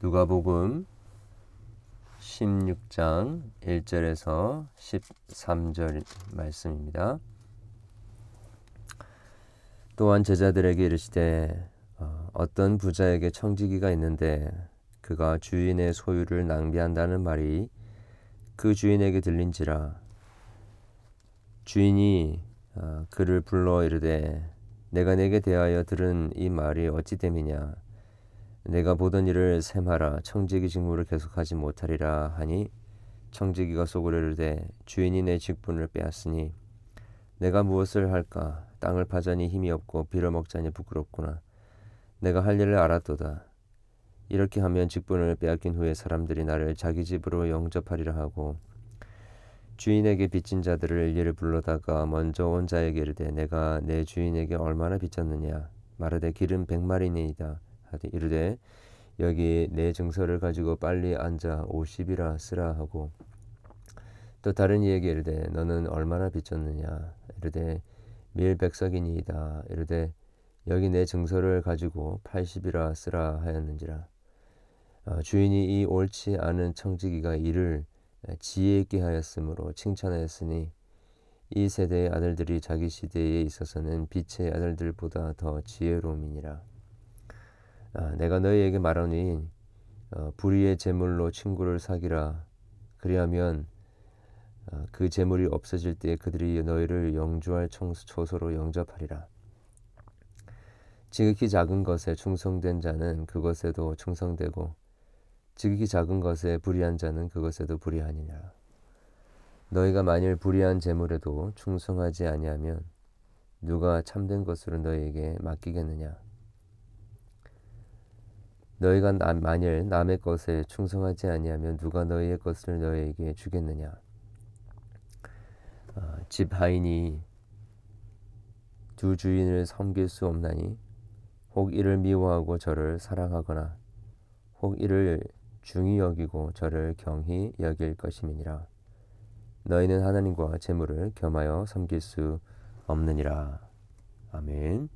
누가복음 16장 1절에서 13절 말씀입니다. 또한 제자들에게 이르시되 어, 어떤 부자에게 청지기가 있는데 그가 주인의 소유를 낭비한다는 말이 그 주인에게 들린지라 주인이 어, 그를 불러 이르되 내가 내게 대하여 들은 이 말이 어찌 됨이냐 내가 보던 일을 셈하라. 청지기 직무를 계속하지 못하리라 하니 청지기가 속으로 이르되 주인이 내 직분을 빼앗으니 내가 무엇을 할까? 땅을 파자니 힘이 없고 빌어먹자니 부끄럽구나. 내가 할 일을 알았도다. 이렇게 하면 직분을 빼앗긴 후에 사람들이 나를 자기 집으로 영접하리라 하고 주인에게 빚진 자들을 일일이 불러다가 먼저 온 자에게 이르되 내가 내 주인에게 얼마나 빚졌느냐? 말하되 기름 백마리니이다 하되 이르되 여기 내 증서를 가지고 빨리 앉아 오십이라 쓰라 하고 또 다른 이에게 이르되 너는 얼마나 빚졌느냐? 이르되 밀 백석이니이다. 이르되 여기 내 증서를 가지고 팔십이라 쓰라 하였는지라. 어, 주인이 이 옳지 않은 청지기가 이를 지혜 있게 하였으므로 칭찬하였으니 이 세대의 아들들이 자기 시대에 있어서는 빛의 아들들보다 더 지혜로움이니라 아, 내가 너희에게 말하니 어, 불의의 재물로 친구를 사기라 그리하면 어, 그 재물이 없어질 때 그들이 너희를 영주할 초소로 영접하리라. 지극히 작은 것에 충성된 자는 그것에도 충성되고 지극히 작은 것에 불의한 자는 그것에도 불의하니라. 너희가 만일 불의한 재물에도 충성하지 아니하면 누가 참된 것으로 너희에게 맡기겠느냐? 너희가 만일 남의 것에 충성하지 아니하면 누가 너희의 것을 너희에게 주겠느냐? 어, 집 하인이 두 주인을 섬길 수 없나니 혹 이를 미워하고 저를 사랑하거나 혹 이를 중히 여기고 저를 경히 여길 것임이니라. 너희는 하나님과 재물을 겸하여 섬길 수 없느니라. 아멘.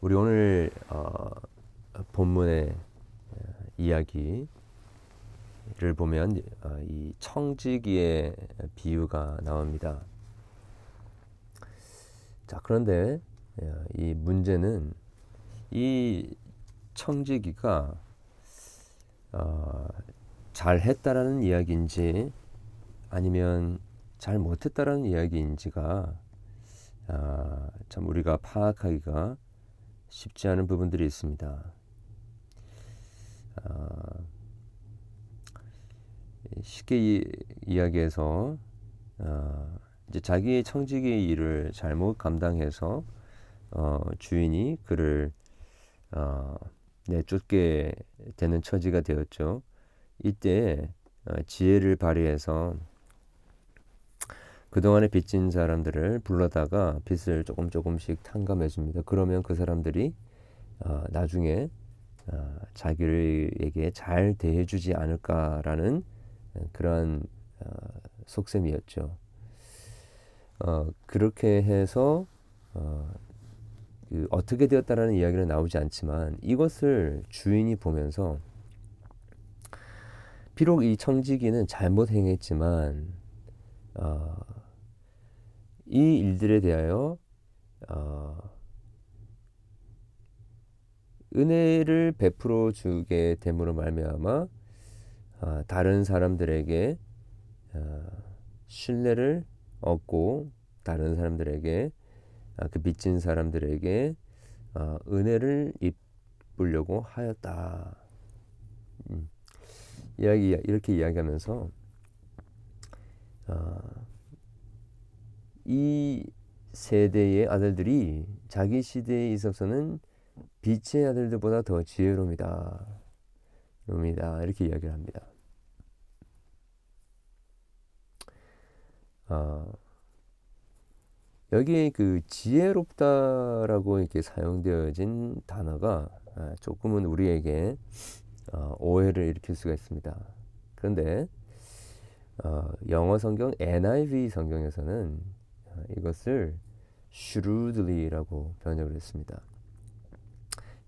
우리 오늘 어, 본문의 어, 이야기를 보면 어, 이 청지기의 비유가 나옵니다. 자 그런데 어, 이 문제는 이 청지기가 어, 잘했다라는 이야기인지 아니면 잘 못했다라는 이야기인지가 아, 참 우리가 파악하기가 쉽지 않은 부분들이 있습니다. 어, 쉽게 이, 야기해서 어, 이제 자기의 청지기의 일을 잘못 감당해서 어, 주인이 그를 어, 내쫓게 되는 처지가 되었죠. 이때 어, 지혜를 발휘해서 그동안에 빚진 사람들을 불러다가 빚을 조금 조금씩 탕감해 줍니다. 그러면 그 사람들이 어, 나중에 어, 자기에게 잘 대해주지 않을까라는 그러한 어, 속셈이었죠. 어, 그렇게 해서 어, 그 어떻게 되었다라는 이야기는 나오지 않지만 이것을 주인이 보면서 비록 이 청지기는 잘못 행했지만 어, 이 일들에 대하여 어, 은혜를 베풀어 주게 됨으로 말미암아 어, 다른 사람들에게 어, 신뢰를 얻고 다른 사람들에게 어, 그 빚진 사람들에게 어, 은혜를 입으려고 하였다. 음. 이야기 이렇게 이야기하면서 어, 이 세대의 아들들이 자기 시대에 있어서는 빛의 아들들보다 더 지혜로움이다. 옵니다. 이렇게 이야기를 합니다. 어, 여기에 그 지혜롭다라고 이렇게 사용되어진 단어가 아, 조금은 우리에게 어, 오해를 일으킬 수가 있습니다. 그런데 어, 영어 성경 NIV 성경에서는 어, 이것을 shrewdly라고 번역을 했습니다.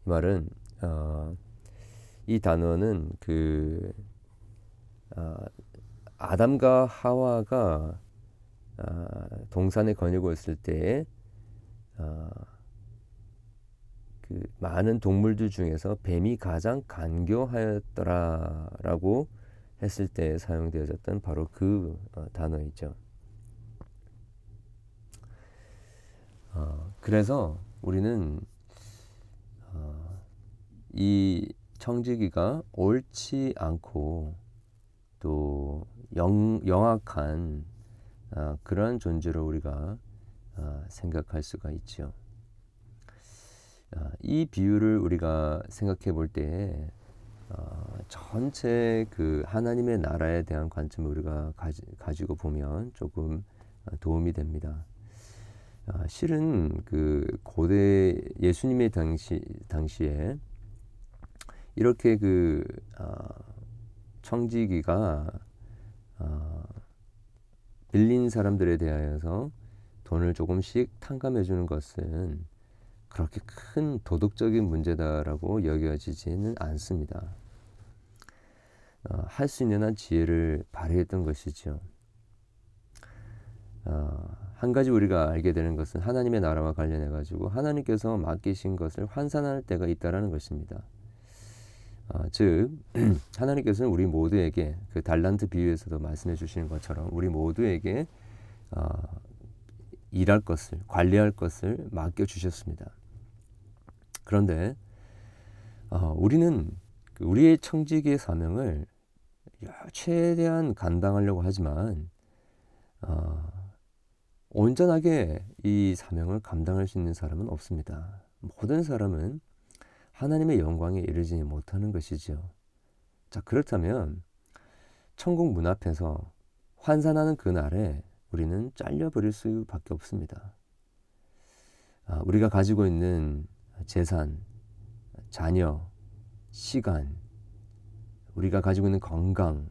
이 말은 어, 이 단어는 그 어, 아담과 하와가 어, 동산에 거닐고 있을 때에 어, 그 많은 동물들 중에서 뱀이 가장 간교하였더라라고 했을 때 사용되어졌던 바로 그 어, 단어이죠. 어, 그래서 우리는 어, 이 청지기가 옳지 않고 또 영, 영악한 어, 그러한 존재로 우리가 어, 생각할 수가 있죠. 어, 이 비유를 우리가 생각해 볼때 어, 전체 그 하나님의 나라에 대한 관점을 우리가 가지, 가지고 보면 조금 도움이 됩니다. 아, 실은 그 고대 예수님의 당시 당시에 이렇게 그 어, 청지기가 어, 빌린 사람들에 대하여서 돈을 조금씩 탕감해 주는 것은 그렇게 큰 도덕적인 문제다라고 여겨지지는 않습니다. 어, 할수 있는 한 지혜를 발휘했던 것이죠. 어, 한 가지 우리가 알게 되는 것은 하나님의 나라와 관련해 가지고 하나님께서 맡기신 것을 환산할 때가 있다라는 것입니다. 어, 즉 하나님께서는 우리 모두에게 그 달란트 비유에서도 말씀해 주시는 것처럼 우리 모두에게 어, 일할 것을 관리할 것을 맡겨 주셨습니다. 그런데 어, 우리는 그 우리의 청지기의 사명을 최대한 감당하려고 하지만 어, 온전하게 이 사명을 감당할 수 있는 사람은 없습니다. 모든 사람은 하나님의 영광에 이르지 못하는 것이죠. 자, 그렇다면 천국 문 앞에서 환산하는 그날에 우리는 잘려버릴 수밖에 없습니다. 아, 우리가 가지고 있는 재산, 자녀, 시간, 우리가 가지고 있는 건강,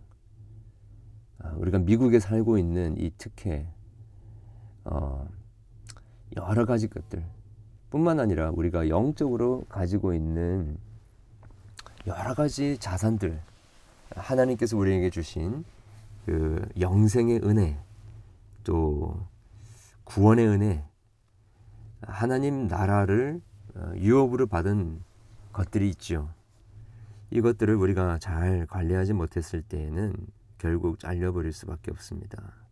아, 우리가 미국에 살고 있는 이 특혜, 어, 여러 가지 것들 뿐만 아니라 우리가 영적으로 가지고 있는 여러 가지 자산들 하나님께서 우리에게 주신 그 영생의 은혜 또 구원의 은혜 하나님 나라를 어, 유업으로 받은 것들이 있죠. 이것들을 우리가 잘 관리하지 못했을 때에는 결국 잘려버릴 수밖에 없습니다.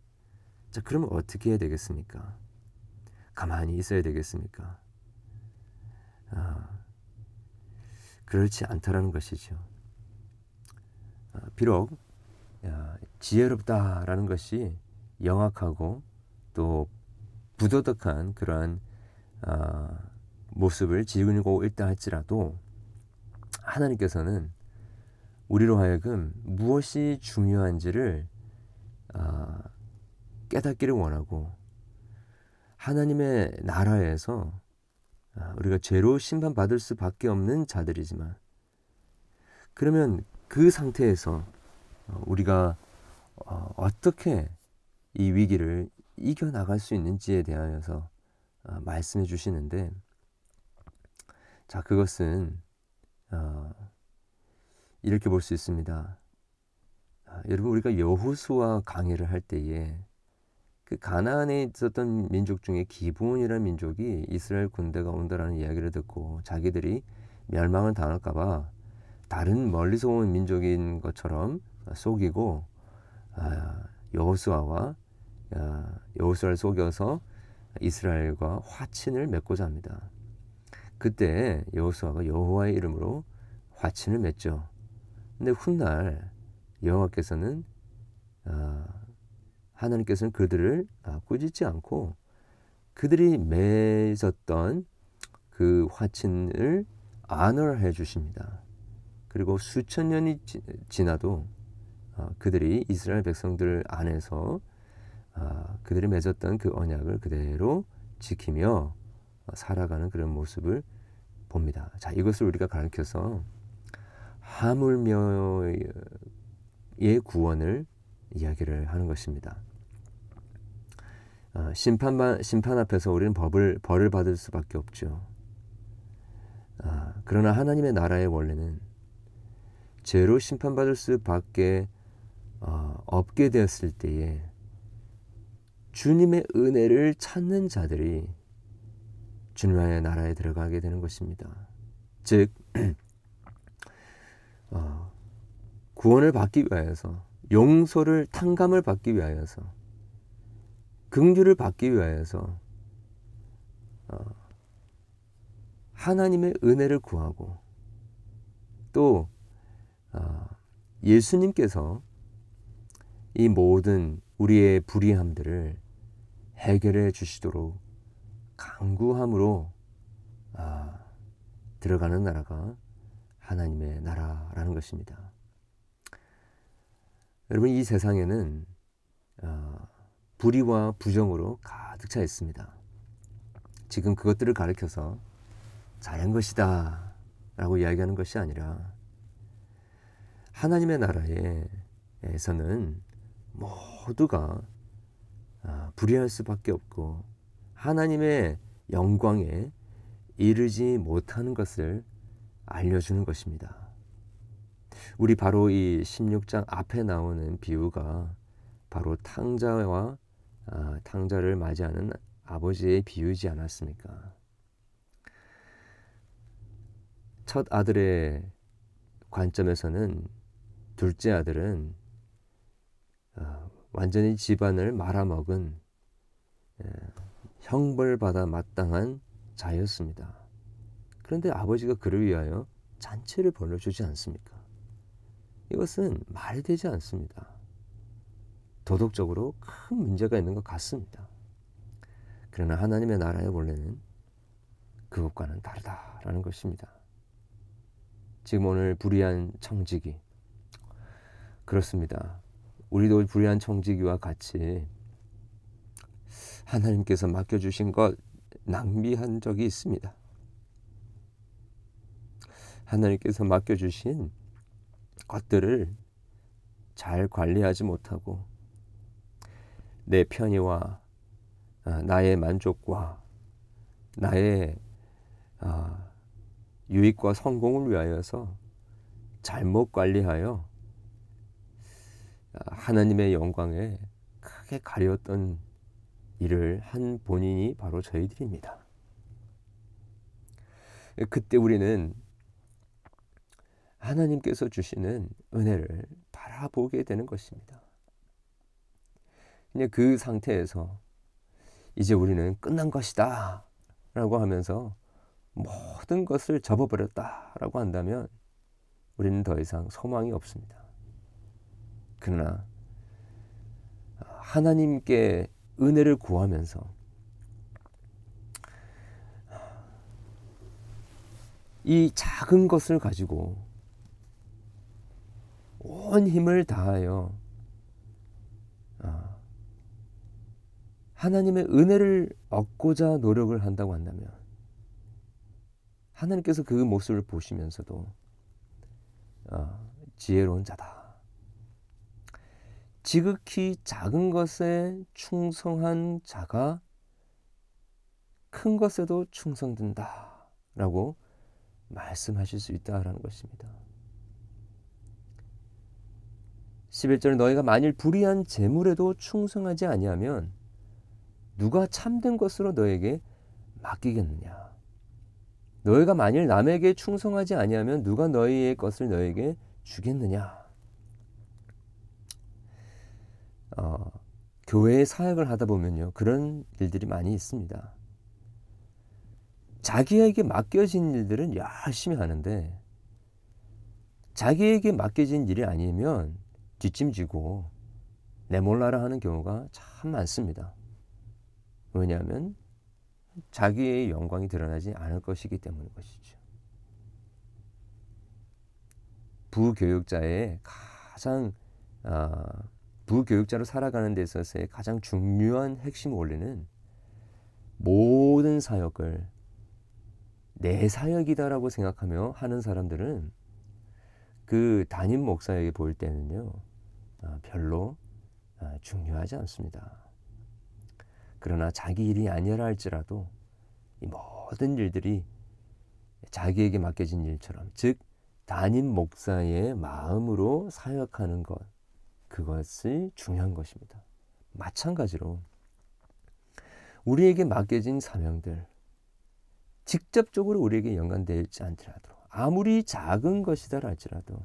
자, 그러면 어떻게 해야 되겠습니까? 가만히 있어야 되겠습니까? 아, 그렇지 않다라는 것이죠. 아, 비록 야, 지혜롭다라는 것이 영악하고 또 부도덕한 그러한 아, 모습을 지니고 있다 할지라도 하나님께서는 우리로 하여금 무엇이 중요한지를 아, 깨닫기를 원하고 하나님의 나라에서 아, 우리가 죄로 심판받을 수밖에 없는 자들이지만 그러면 그 상태에서 어, 우리가 어, 어떻게 이 위기를 이겨나갈 수 있는지에 대하여서 어, 말씀해 주시는데 자 그것은 이렇게 볼 수 있습니다. 아, 여러분 우리가 여호수아 강해를 할 때에 그 가나안에 있었던 민족 중에 기브온이라는 민족이 이스라엘 군대가 온다라는 이야기를 듣고 자기들이 멸망을 당할까봐 다른 멀리서 온 민족인 것처럼 속이고 아, 여호수아와 아, 여호수아를 속여서 이스라엘과 화친을 맺고자 합니다. 그때 여호수아가 여호와의 이름으로 화친을 맺죠. 근데 훗날 여호와께서는 아, 하나님께서는 그들을 아, 꾸짖지 않고 그들이 맺었던 그 화친을 안월해 주십니다. 그리고 수천 년이 지나도 아, 그들이 이스라엘 백성들 안에서 아, 그들이 맺었던 그 언약을 그대로 지키며 살아가는 그런 모습을 봅니다. 자, 이것을 우리가 가르쳐서 하물며의 구원을 이야기를 하는 것입니다. 어, 심판 심판 앞에서 우리는 법을 벌을 받을 수밖에 없죠. 아, 그러나 하나님의 나라의 원래는 죄로 심판받을 수밖에 어, 없게 되었을 때에 주님의 은혜를 찾는 자들이 주님의 나라에 들어가게 되는 것입니다. 즉 어, 구원을 받기 위하여서 용서를 탕감을 받기 위하여서 긍휼을 받기 위하여서 어, 하나님의 은혜를 구하고 또 어, 예수님께서 이 모든 우리의 불의함들을 해결해 주시도록 강구함으로 아, 들어가는 나라가 하나님의 나라라는 것입니다. 여러분 이 세상에는 어, 불의와 부정으로 가득 차 있습니다. 지금 그것들을 가리켜서 잘한 것이다 라고 이야기하는 것이 아니라 하나님의 나라에서는 모두가 아, 불의할 수밖에 없고 하나님의 영광에 이르지 못하는 것을 알려주는 것입니다. 우리 바로 이 16장 앞에 나오는 비유가 바로 탕자와 아, 탕자를 맞이하는 아버지의 비유지 않았습니까? 첫 아들의 관점에서는 둘째 아들은 어, 완전히 집안을 말아먹은 예, 형벌받아 마땅한 자였습니다. 그런데 아버지가 그를 위하여 잔치를 벌려주지 않습니까? 이것은 말이 되지 않습니다. 도덕적으로 큰 문제가 있는 것 같습니다. 그러나 하나님의 나라의 원래는 그것과는 다르다라는 것입니다. 지금 오늘 불의한 청지기 그렇습니다. 우리도 불의한 청지기와 같이 하나님께서 맡겨주신 것 낭비한 적이 있습니다. 하나님께서 맡겨주신 것들을 잘 관리하지 못하고 내 편의와 아, 나의 만족과 나의 아, 유익과 성공을 위하여서 잘못 관리하여 아, 하나님의 영광에 크게 가렸던 일을 한 본인이 바로 저희들입니다. 그때 우리는 하나님께서 주시는 은혜를 바라보게 되는 것입니다. 그냥 그 상태에서 이제 우리는 끝난 것이다 라고 하면서 모든 것을 접어버렸다 라고 한다면 우리는 더 이상 소망이 없습니다. 그러나 하나님께 은혜를 구하면서 이 작은 것을 가지고 온 힘을 다하여 아, 하나님의 은혜를 얻고자 노력을 한다고 한다면 하나님께서 그 모습을 보시면서도 아, 지혜로운 자다. 지극히 작은 것에 충성한 자가 큰 것에도 충성된다. 라고 말씀하실 수 있다라는 것입니다. 11절 너희가 만일 불의한 재물에도 충성하지 아니하면 누가 참된 것으로 너에게 맡기겠느냐? 너희가 만일 남에게 충성하지 아니하면 누가 너희의 것을 너에게 주겠느냐? 어, 교회의 사역을 하다 보면요. 그런 일들이 많이 있습니다. 자기에게 맡겨진 일들은 열심히 하는데 자기에게 맡겨진 일이 아니면 뒷짐지고 내몰라라 하는 경우가 참 많습니다. 왜냐하면 자기의 영광이 드러나지 않을 것이기 때문인 것이죠. 부교육자의 가장 어, 부교육자로 살아가는 데 있어서의 가장 중요한 핵심 원리는 모든 사역을 내 사역이다라고 생각하며 하는 사람들은 그 담임 목사에게 보일 때는요 아, 별로 아, 중요하지 않습니다. 그러나 자기 일이 아니라 할지라도 이 모든 일들이 자기에게 맡겨진 일처럼 즉 담임 목사의 마음으로 사역하는 것 그것이 중요한 것입니다. 마찬가지로 우리에게 맡겨진 사명들 직접적으로 우리에게 연관되지 않더라도 아무리 작은 것이다 할지라도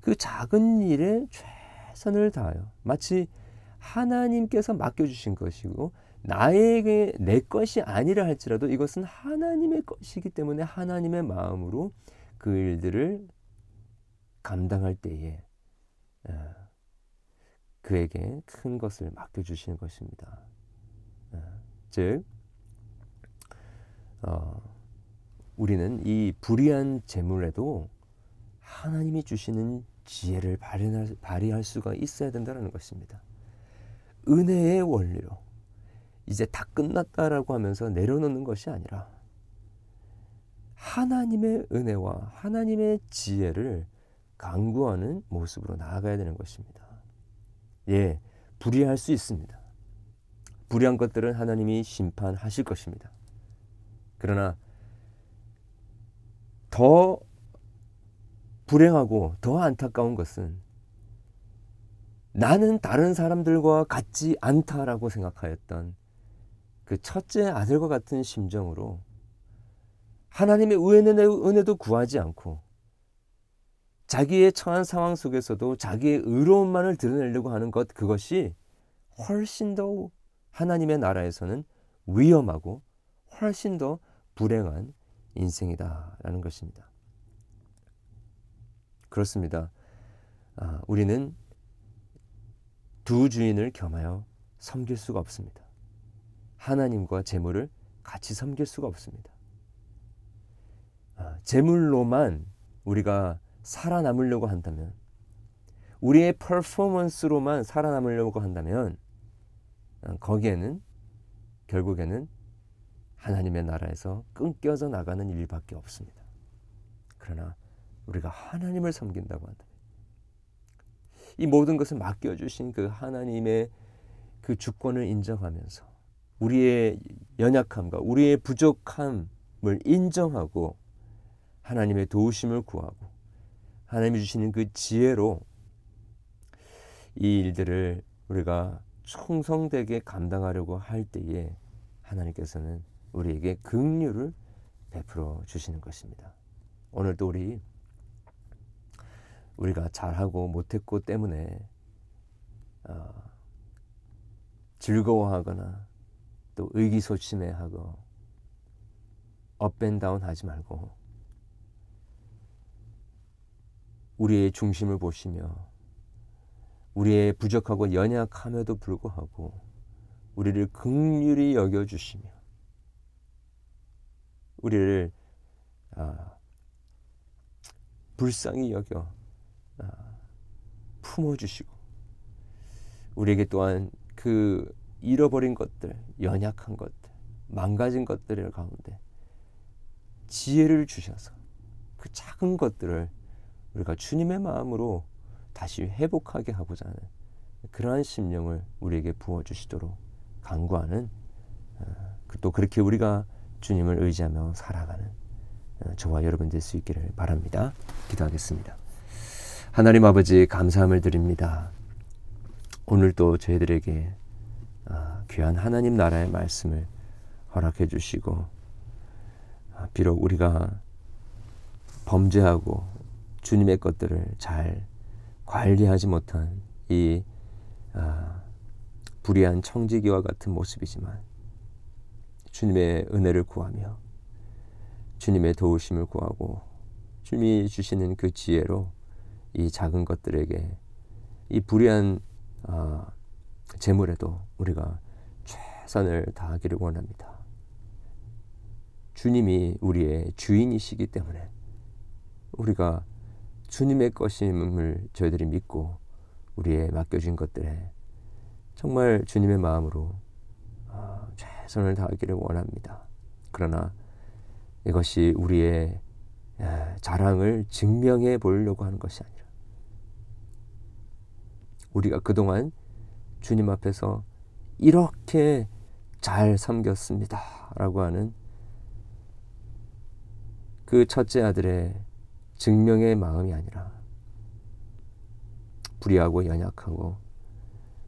그 작은 일에 최선을 다하여 마치 하나님께서 맡겨주신 것이고 나에게 내 것이 아니라 할지라도 이것은 하나님의 것이기 때문에 하나님의 마음으로 그 일들을 감당할 때에 어, 그에게 큰 것을 맡겨주시는 것입니다. 어, 즉, 어, 우리는 이 불의한 재물에도 하나님이 주시는 지혜를 발휘할 수가 있어야 된다는 것입니다. 은혜의 원리로 이제 다 끝났다라고 하면서 내려놓는 것이 아니라 하나님의 은혜와 하나님의 지혜를 강구하는 모습으로 나아가야 되는 것입니다. 예, 불의할 수 있습니다. 불의한 것들은 하나님이 심판하실 것입니다. 그러나 더 불행하고 더 안타까운 것은 나는 다른 사람들과 같지 않다라고 생각하였던 그 첫째 아들과 같은 심정으로 하나님의 은혜도 구하지 않고 자기의 처한 상황 속에서도 자기의 의로움만을 드러내려고 하는 것 그것이 훨씬 더 하나님의 나라에서는 위험하고 훨씬 더 불행한 인생이다라는 것입니다. 그렇습니다. 아, 우리는 두 주인을 겸하여 섬길 수가 없습니다. 하나님과 재물을 같이 섬길 수가 없습니다. 아, 재물로만 우리가 살아남으려고 한다면, 우리의 퍼포먼스로만 살아남으려고 한다면, 아, 거기에는 결국에는 하나님의 나라에서 끊겨져 나가는 일밖에 없습니다. 그러나 우리가 하나님을 섬긴다고 한다. 이 모든 것을 맡겨주신 그 하나님의 그 주권을 인정하면서 우리의 연약함과 우리의 부족함을 인정하고 하나님의 도우심을 구하고 하나님이 주시는 그 지혜로 이 일들을 우리가 충성되게 감당하려고 할 때에 하나님께서는 우리에게 긍휼을 베풀어 주시는 것입니다. 오늘도 우리 우리가 잘하고 못했고 때문에 어, 즐거워하거나 또 의기소침해하고 업앤다운 하지 말고 우리의 중심을 보시며 우리의 부족하고 연약함에도 불구하고 우리를 극률히 여겨 주시며 우리를 아, 불쌍히 여겨 아, 품어 주시고 우리에게 또한 그 잃어버린 것들, 연약한 것들, 망가진 것들 가운데 지혜를 주셔서 그 작은 것들을 우리가 주님의 마음으로 다시 회복하게 하고자 하는 그러한 심령을 우리에게 부어주시도록 간구하는 어, 그또 그렇게 우리가 주님을 의지하며 살아가는 어, 저와 여러분 될 수 있기를 바랍니다. 기도하겠습니다. 하나님 아버지 감사함을 드립니다. 오늘도 저희들에게 어, 귀한 하나님 나라의 말씀을 허락해 주시고 비록 우리가 범죄하고 주님의 것들을 잘 관리하지 못한 이 아, 불의한 청지기와 같은 모습이지만 주님의 은혜를 구하며 주님의 도우심을 구하고 주님이 주시는 그 지혜로 이 작은 것들에게 이 불의한 아, 재물에도 우리가 최선을 다하기를 원합니다. 주님이 우리의 주인이시기 때문에 우리가 주님의 것임을 저희들이 믿고 우리의 맡겨진 것들에 정말 주님의 마음으로 아, 최선을 다하기를 원합니다. 그러나 이것이 우리의 자랑을 증명해 보려고 하는 것이 아니라 우리가 그동안 주님 앞에서 이렇게 잘 섬겼습니다. 라고 하는 그 첫째 아들의 증명의 마음이 아니라 불의하고 연약하고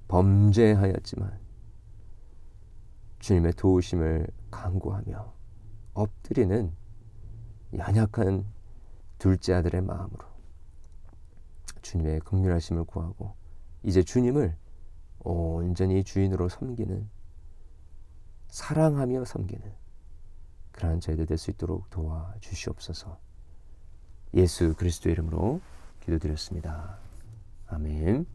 범죄하였지만 주님의 도우심을 간구하며 엎드리는 연약한 둘째 아들의 마음으로 주님의 극률하심을 구하고 이제 주님을 온전히 주인으로 섬기는 사랑하며 섬기는 그러한 저희들 될 수 있도록 도와 주시옵소서. 예수 그리스도 이름으로 기도드렸습니다. 아멘.